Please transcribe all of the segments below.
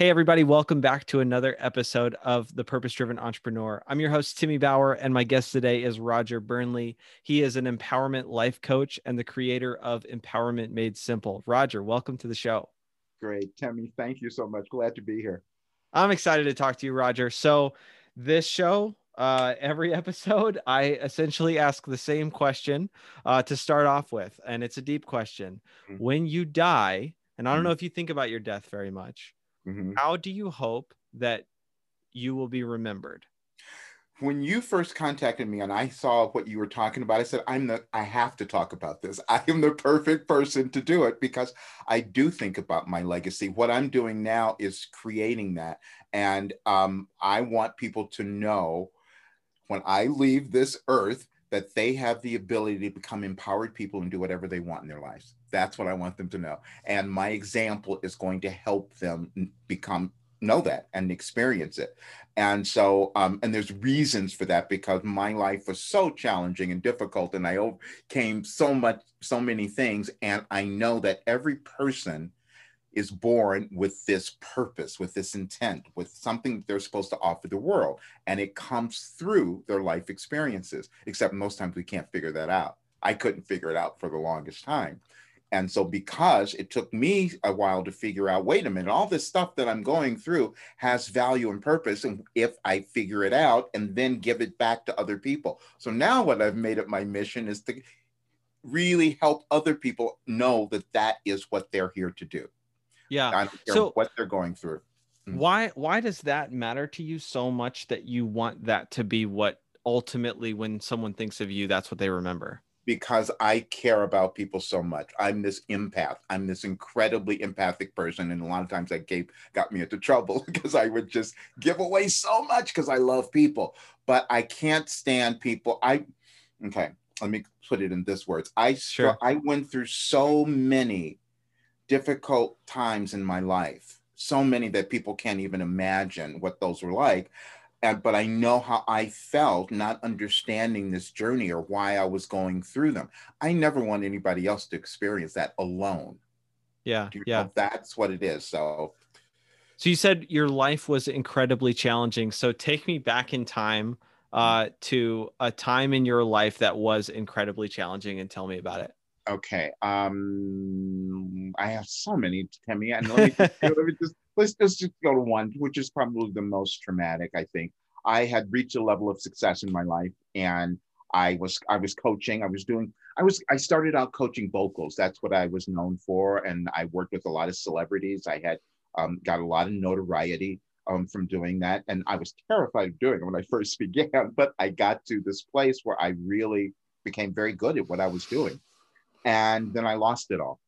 Hey, everybody, welcome back to another episode of The Purpose Driven Entrepreneur. I'm your host, Timmy Bauer, and my guest today is Roger Burnley. He is an empowerment life coach and the creator of Empowerment Made Simple. Roger, welcome to the show. Great. Timmy, thank you so much. Glad to be here. I'm excited to talk to you, Roger. So, this show, uh, every episode, I essentially ask the same question uh, to start off with, and it's a deep question. Mm-hmm. When you die, and I don't mm-hmm. know if you think about your death very much, Mm-hmm. How do you hope that you will be remembered? When you first contacted me and I saw what you were talking about, I said, I'm the I have to talk about this. I am the perfect person to do it because I do think about my legacy. What I'm doing now is creating that. And um, I want people to know when I leave this earth that they have the ability to become empowered people and do whatever they want in their lives. That's what I want them to know. And my example is going to help them become know that and experience it. And so, um, and there's reasons for that because my life was so challenging and difficult, and I overcame so much, so many things. And I know that every person is born with this purpose, with this intent, with something they're supposed to offer the world. And it comes through their life experiences, except most times we can't figure that out. I couldn't figure it out for the longest time. And so, because it took me a while to figure out, wait a minute, all this stuff that I'm going through has value and purpose. And if I figure it out and then give it back to other people. So now, what I've made it my mission is to really help other people know that that is what they're here to do. Yeah. so, what they're going through. Mm. Why, why does that matter to you so much that you want that to be what ultimately, when someone thinks of you, that's what they remember? because I care about people so much. I'm this empath. I'm this incredibly empathic person. And a lot of times that gave, got me into trouble because I would just give away so much because I love people. But I can't stand people. I, okay, let me put it in this words. I, sure. I went through so many difficult times in my life, so many that people can't even imagine what those were like and, but I know how I felt not understanding this journey or why I was going through them. I never want anybody else to experience that alone. Yeah. yeah. That's what it is. So, so you said your life was incredibly challenging. So take me back in time uh, to a time in your life that was incredibly challenging and tell me about it. Okay. Um, I have so many, Timmy, and let me, just, let me just let's, let's just go to one, which is probably the most traumatic, I think. I had reached a level of success in my life and I was I was coaching. I was doing I was I started out coaching vocals. That's what I was known for. And I worked with a lot of celebrities. I had um, got a lot of notoriety um, from doing that. And I was terrified of doing it when I first began, but I got to this place where I really became very good at what I was doing. And then I lost it all.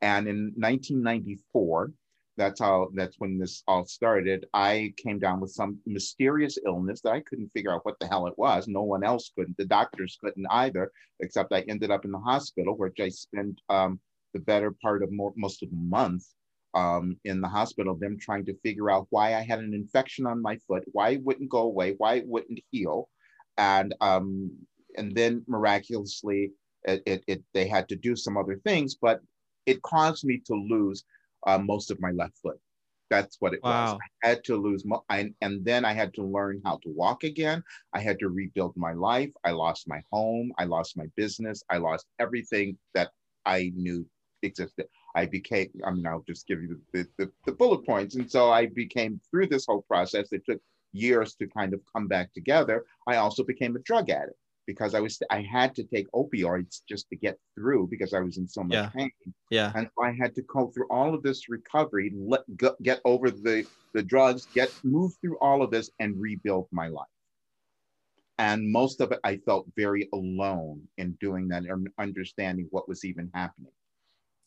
And in 1994, that's how that's when this all started i came down with some mysterious illness that i couldn't figure out what the hell it was. No one else couldn't. The doctors couldn't either except i ended up in the hospital which i spent um, the better part of more, most of the month um, in the hospital them trying to figure out why i had an infection on my foot why it wouldn't go away why it wouldn't heal. And um, and then miraculously it, it, it they had to do some other things but it caused me to lose uh, most of my left foot. That's what it wow. was. I had to lose, mo- I, and then I had to learn how to walk again. I had to rebuild my life. I lost my home. I lost my business. I lost everything that I knew existed. I became, I mean, I'll just give you the, the, the bullet points. And so I became through this whole process. It took years to kind of come back together. I also became a drug addict because I was I had to take opioids just to get through because I was in so much yeah. pain. Yeah. And I had to go through all of this recovery, let go, get over the the drugs, get move through all of this and rebuild my life. And most of it I felt very alone in doing that and understanding what was even happening.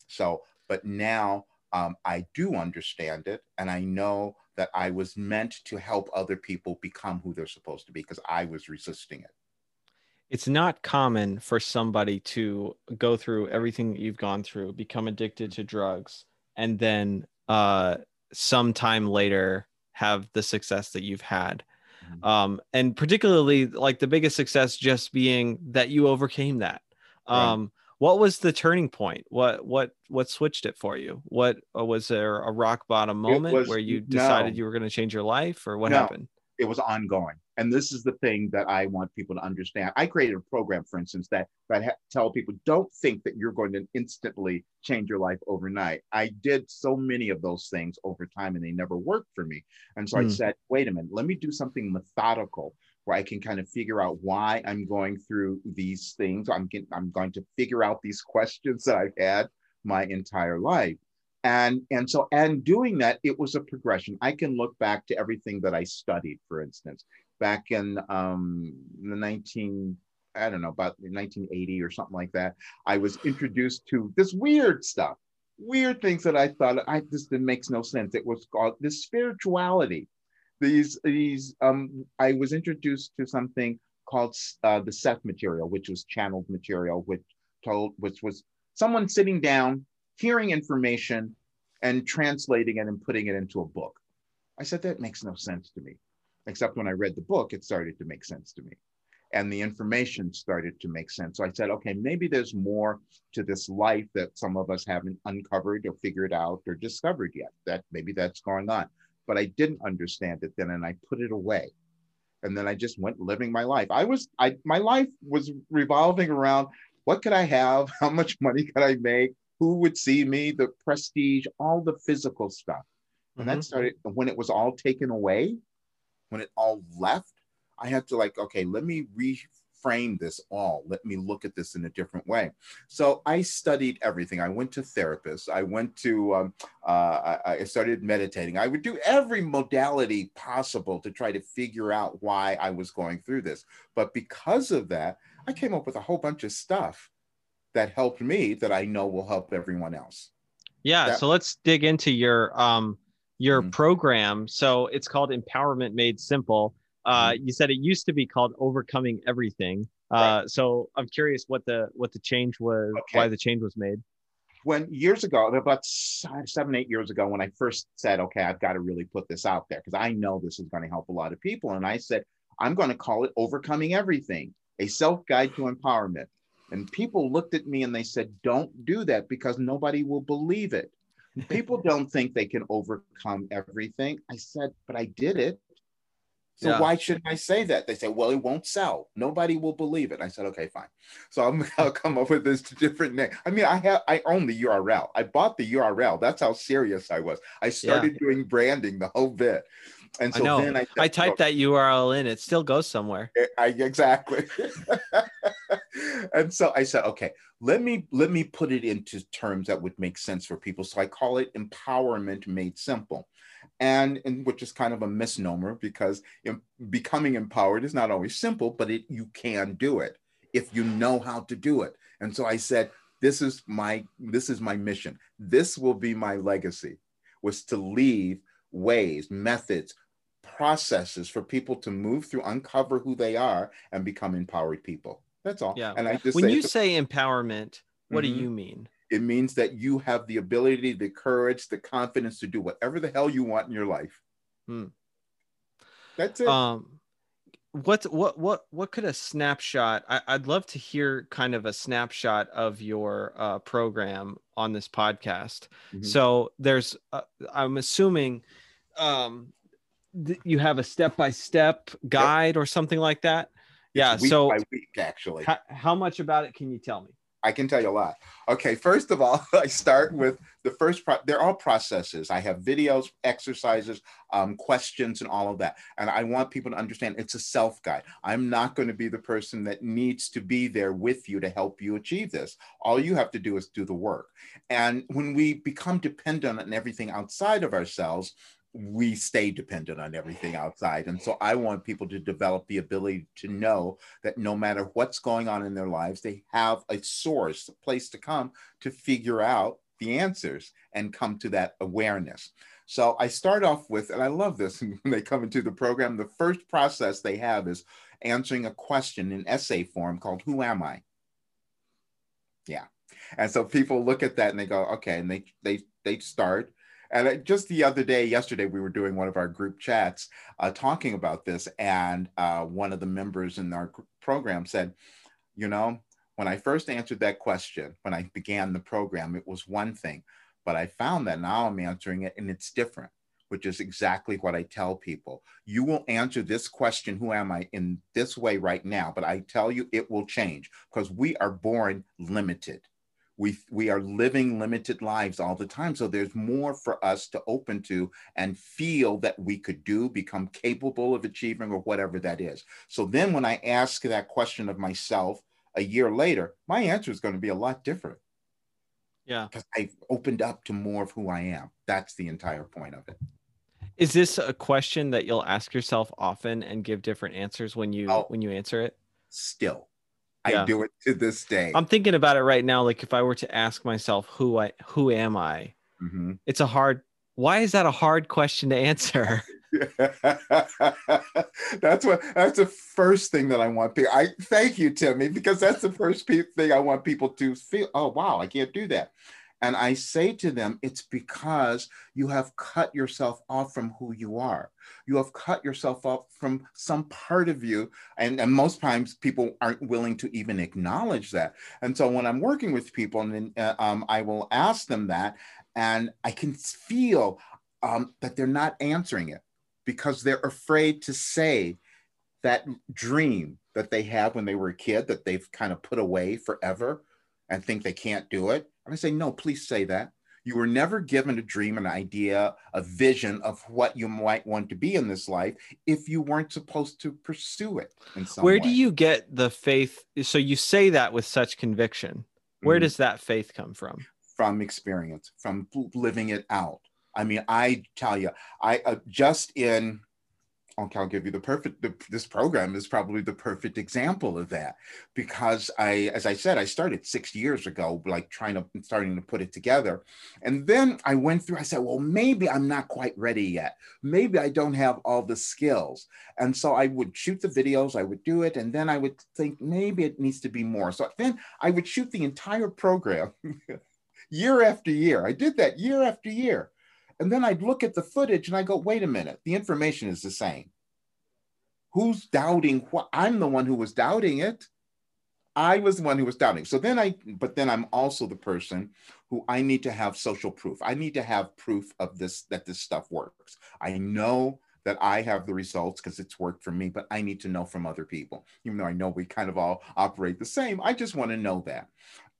So, but now um, I do understand it and I know that I was meant to help other people become who they're supposed to be because I was resisting it it's not common for somebody to go through everything that you've gone through, become addicted to drugs, and then uh, sometime later have the success that you've had. Mm-hmm. Um, and particularly like the biggest success just being that you overcame that. Um, what was the turning point what what what switched it for you what uh, was there a rock bottom moment was- where you decided no. you were going to change your life or what No. happened it was ongoing. And this is the thing that I want people to understand. I created a program, for instance, that that ha- tell people don't think that you're going to instantly change your life overnight. I did so many of those things over time, and they never worked for me. And so I Hmm. said, wait a minute, let me do something methodical where I can kind of figure out why I'm going through these things. I'm getting, I'm going to figure out these questions that I've had my entire life and and so and doing that it was a progression. I can look back to everything that i studied for instance back in um the 19 i don't know about 1980 or something like that i was introduced to this weird stuff weird things that i thought i this makes no sense. It was called this spirituality. These these um i was introduced to something called uh, the seth material which was channeled material which told which was someone sitting down hearing information and translating it and putting it into a book. I said, that makes no sense to me. Except when I read the book, it started to make sense to me. And the information started to make sense. So I said, okay, maybe there's more to this life that some of us haven't uncovered or figured out or discovered yet. That maybe that's going on. But I didn't understand it then and I put it away. And then I just went living my life. I was, I my life was revolving around what could I have? How much money could I make? Who would see me, the prestige, all the physical stuff. And Mhm. that started when it was all taken away, when it all left, I had to like, okay, let me reframe this all. Let me look at this in a different way. So I studied everything. I went to therapists. I went to, um, uh, I, I started meditating. I would do every modality possible to try to figure out why I was going through this. But because of that, I came up with a whole bunch of stuff that helped me that I know will help everyone else. Yeah, That- so let's dig into your um your Mhm. program. So it's called Empowerment Made Simple. Uh, you said it used to be called Overcoming Everything. Uh, so I'm curious what the what the change was, Okay. why the change was made. When years ago, about seven, eight years ago, when I first said, okay, I've got to really put this out there because I know this is going to help a lot of people. And I said, I'm going to call it Overcoming Everything, a self guide to empowerment. And people looked at me and they said, don't do that because nobody will believe it. People don't think they can overcome everything. I said, but I did it. So Yeah. why shouldn't I say that? They say, well, it won't sell. Nobody will believe it. I said, okay, fine. So I'm I'll come up with this different name. I mean, I have I own the URL. I bought the URL. That's how serious I was. I started doing branding the whole bit. And I so know. then I, I typed that URL in, it still goes somewhere. I exactly. and so I said, okay, let me let me put it into terms that would make sense for people. So I call it empowerment made simple. And, and which is kind of a misnomer because becoming empowered is not always simple, but it you can do it if you know how to do it. And so I said, this is my this is my mission. This will be my legacy was to leave ways, methods, processes for people to move through, uncover who they are, and become empowered people. That's all. Yeah. And I just When say you a- say empowerment, what Mhm. do you mean? it means that you have the ability, the courage, the confidence to do whatever the hell you want in your life. Hmm. That's it. Um, what what what what could a snapshot? I, I'd love to hear kind of a snapshot of your uh, program on this podcast. Mhm. So there's, uh, I'm assuming, um, th- you have a step by step guide or something like that. Yeah. Week so by week, actually. how, how much about it can you tell me? I can tell you a lot. Okay, first of all, I start with the first. Pro- they're all processes. I have videos, exercises, um, questions, and all of that. And I want people to understand it's a self guide. I'm not going to be the person that needs to be there with you to help you achieve this. All you have to do is do the work. And when we become dependent on everything outside of ourselves, we stay dependent on everything outside. And so I want people to develop the ability to know that no matter what's going on in their lives, they have a source, a place to come to figure out the answers and come to that awareness. So I start off with, and I love this when they come into the program, the first process they have is answering a question in essay form called Who Am I? Yeah. And so people look at that and they go, okay, and they they they start. And just the other day, yesterday, we were doing one of our group chats uh, talking about this, and uh, one of the members in our program said, "You know, when I first answered that question, when I began the program, it was one thing, but I found that now I'm answering it and it's different, which is exactly what I tell people. You will answer this question, who am I, in this way right now, but I tell you it will change because we are born limited we we are living limited lives all the time. So there's more for us to open to and feel that we could do become capable of achieving or whatever that is. So then when i ask that question of myself a year later my answer is going to be a lot different. Yeah. Because i've opened up to more of who i am. That's the entire point of it. Is this a question that you'll ask yourself often and give different answers when you oh, when you answer it? Still yeah. I do it to this day. I'm thinking about it right now. Like if I were to ask myself, who I, who am I? Mm-hmm. It's a hard. Why is that a hard question to answer? that's what. That's the first thing that I want people. I thank you, Timmy, because that's the first thing I want people to feel. Oh wow, I can't do that. And I say to them, it's because you have cut yourself off from who you are. You have cut yourself off from some part of you. And, and most times people aren't willing to even acknowledge that. And so when I'm working with people, and uh, um, I will ask them that, and I can feel um, that they're not answering it because they're afraid to say that dream that they had when they were a kid that they've kind of put away forever and think they can't do it and I say, no, please say that. You were never given a dream, an idea, a vision of what you might want to be in this life if you weren't supposed to pursue it. Where way. do you get the faith? So you say that with such conviction. Where mm-hmm. does that faith come from? From experience, from living it out. I mean, I tell you, I uh, just in I'll give you the perfect, the, this program is probably the perfect example of that because I, as I said, I started six years ago, like trying to, starting to put it together. And then I went through, I said, well, maybe I'm not quite ready yet. Maybe I don't have all the skills. And so I would shoot the videos, I would do it. And then I would think maybe it needs to be more. So then I would shoot the entire program year after year. I did that year after year. And then I'd look at the footage and I go, wait a minute, the information is the same. Who's doubting what? I'm the one who was doubting it. I was the one who was doubting. So then I, but then I'm also the person who I need to have social proof. I need to have proof of this, that this stuff works. I know that I have the results because it's worked for me, but I need to know from other people. Even though I know we kind of all operate the same, I just want to know that.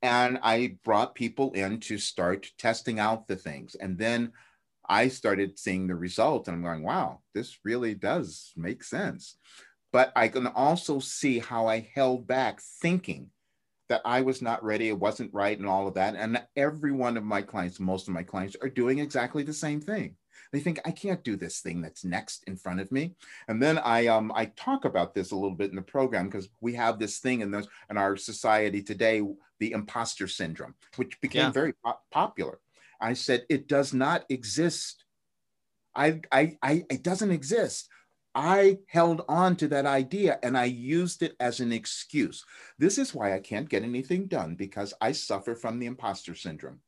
And I brought people in to start testing out the things. And then I started seeing the result and I'm going, wow, this really does make sense. But I can also see how I held back thinking that I was not ready, it wasn't right, and all of that. And every one of my clients, most of my clients, are doing exactly the same thing. They think I can't do this thing that's next in front of me. And then I um I talk about this a little bit in the program because we have this thing in those in our society today, the imposter syndrome, which became yeah. very po- popular. I said, it does not exist. I, I, I, it doesn't exist. I held on to that idea and I used it as an excuse. This is why I can't get anything done because I suffer from the imposter syndrome.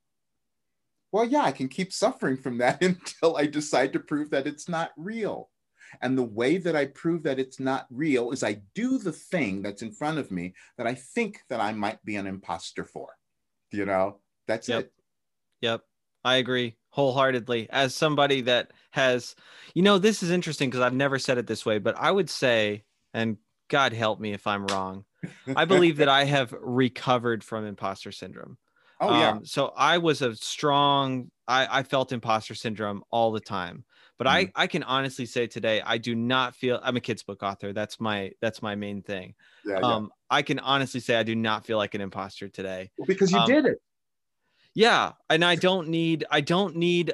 Well, yeah, I can keep suffering from that until I decide to prove that it's not real. And the way that I prove that it's not real is I do the thing that's in front of me that I think that I might be an imposter for. You know, that's yep. it. Yep. I agree wholeheartedly. As somebody that has, you know, this is interesting because I've never said it this way, but I would say, and God help me if I'm wrong, I believe that I have recovered from imposter syndrome. Oh yeah. Um, so I was a strong. I, I felt imposter syndrome all the time, but mm-hmm. I I can honestly say today I do not feel. I'm a kids book author. That's my that's my main thing. Yeah, um, yeah. I can honestly say I do not feel like an imposter today. Well, because you um, did it yeah and i don't need i don't need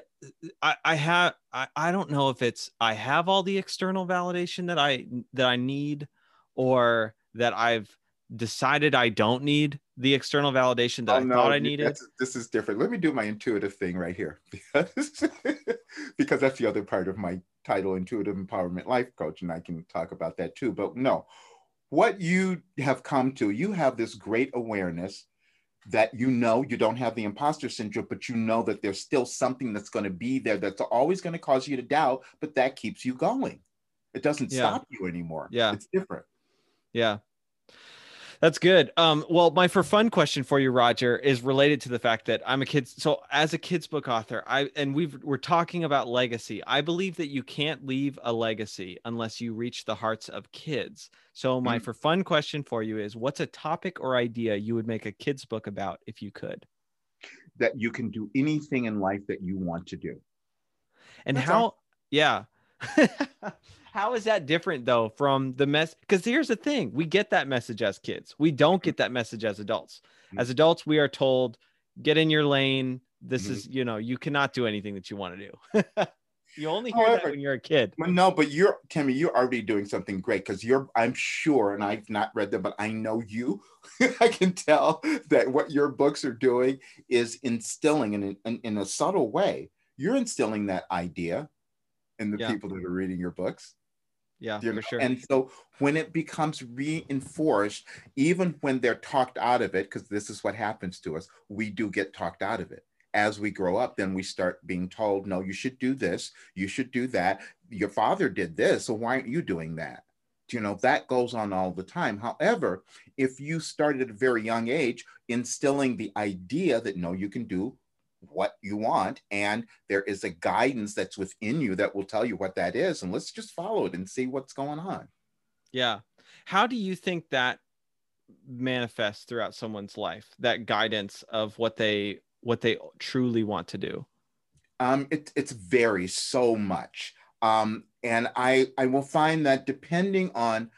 i i have I, I don't know if it's i have all the external validation that i that i need or that i've decided i don't need the external validation that oh, i no, thought i needed. this is different. Let me do my intuitive thing right here because because that's the other part of my title intuitive empowerment life coach and i can talk about that too but no. What you have come to you have this great awareness that you know you don't have the imposter syndrome, but you know that there's still something that's going to be there that's always going to cause you to doubt, but that keeps you going. It doesn't yeah. stop you anymore. Yeah. It's different. Yeah. That's good. Um, well, my for fun question for you, Roger, is related to the fact that I'm a kid. So, as a kids book author, I and we've we're talking about legacy. I believe that you can't leave a legacy unless you reach the hearts of kids. So, my mm-hmm. for fun question for you is, what's a topic or idea you would make a kids book about if you could? That you can do anything in life that you want to do. And That's how? All. Yeah. how is that different though from the mess because here's the thing we get that message as kids. We don't get that message as adults. Mm-hmm. as adults we are told get in your lane. This mm-hmm. is you know you cannot do anything that you want to do. You only hear However, that when you're a kid. No but you're timmy you're already doing something great because you're i'm sure and i've not read them but i know you. I can tell that what your books are doing is instilling in, in, in a subtle way you're instilling that idea in the yeah. people that are reading your books yeah, know? for sure. And so when it becomes reinforced, even when they're talked out of it, because this is what happens to us, we do get talked out of it. As we grow up, then we start being told, no, you should do this, you should do that. Your father did this, so why aren't you doing that? You know, that goes on all the time. However, if you start at a very young age instilling the idea that no, you can do what you want and there is a guidance that's within you that will tell you what that is and let's just follow it and see what's going on. Yeah. How do you think that manifests throughout someone's life that guidance of what they what they truly want to do? Um it it's varies so much. Um and i i will find that depending on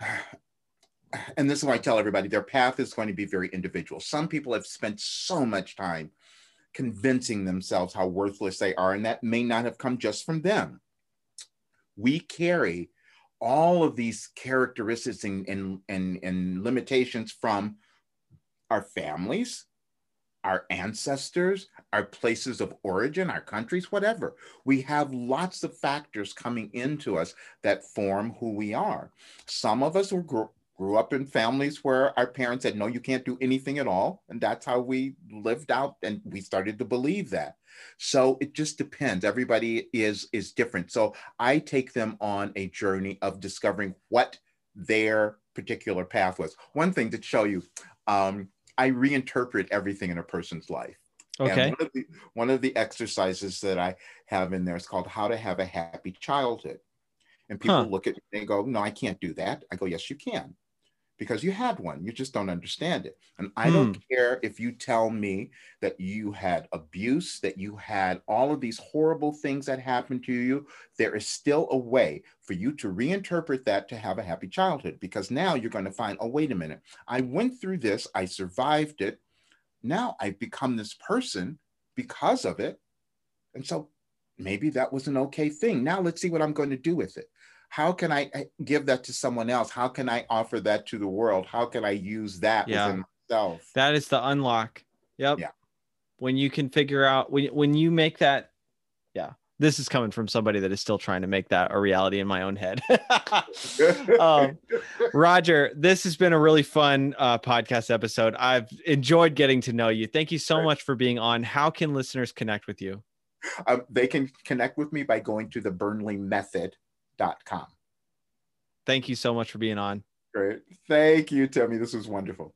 and this is what I tell everybody their path is going to be very individual. Some people have spent so much time convincing themselves how worthless they are, and that may not have come just from them. We carry all of these characteristics and, and, and, and limitations from our families, our ancestors, our places of origin, our countries, whatever. We have lots of factors coming into us that form who we are. Some of us were grew up in families where our parents said, no, you can't do anything at all. And that's how we lived out and we started to believe that. So it just depends. Everybody is is different. So I take them on a journey of discovering what their particular path was. One thing to show you, um, I reinterpret everything in a person's life. Okay. And one of, the, one of the exercises that I have in there is called How to Have a Happy Childhood. And people huh. look at me and go, No, I can't do that. I go, Yes, you can because you had one. You just don't understand it. And I hmm. don't care if you tell me that you had abuse, that you had all of these horrible things that happened to you. There is still a way for you to reinterpret that to have a happy childhood because now you're going to find, oh, wait a minute. I went through this, I survived it. Now I've become this person because of it. And so maybe that was an okay thing. Now let's see what I'm going to do with it how can I give that to someone else? How can I offer that to the world? How can I use that yeah. within myself? That is the unlock. Yep. Yeah. When you can figure out when when you make that, yeah. This is coming from somebody that is still trying to make that a reality in my own head. um, Roger, this has been a really fun uh, podcast episode. I've enjoyed getting to know you. Thank you so much for being on. How can listeners connect with you? Um, they can connect with me by going to the Burnley Method com. Thank you so much for being on. Great. Thank you, Timmy. This was wonderful.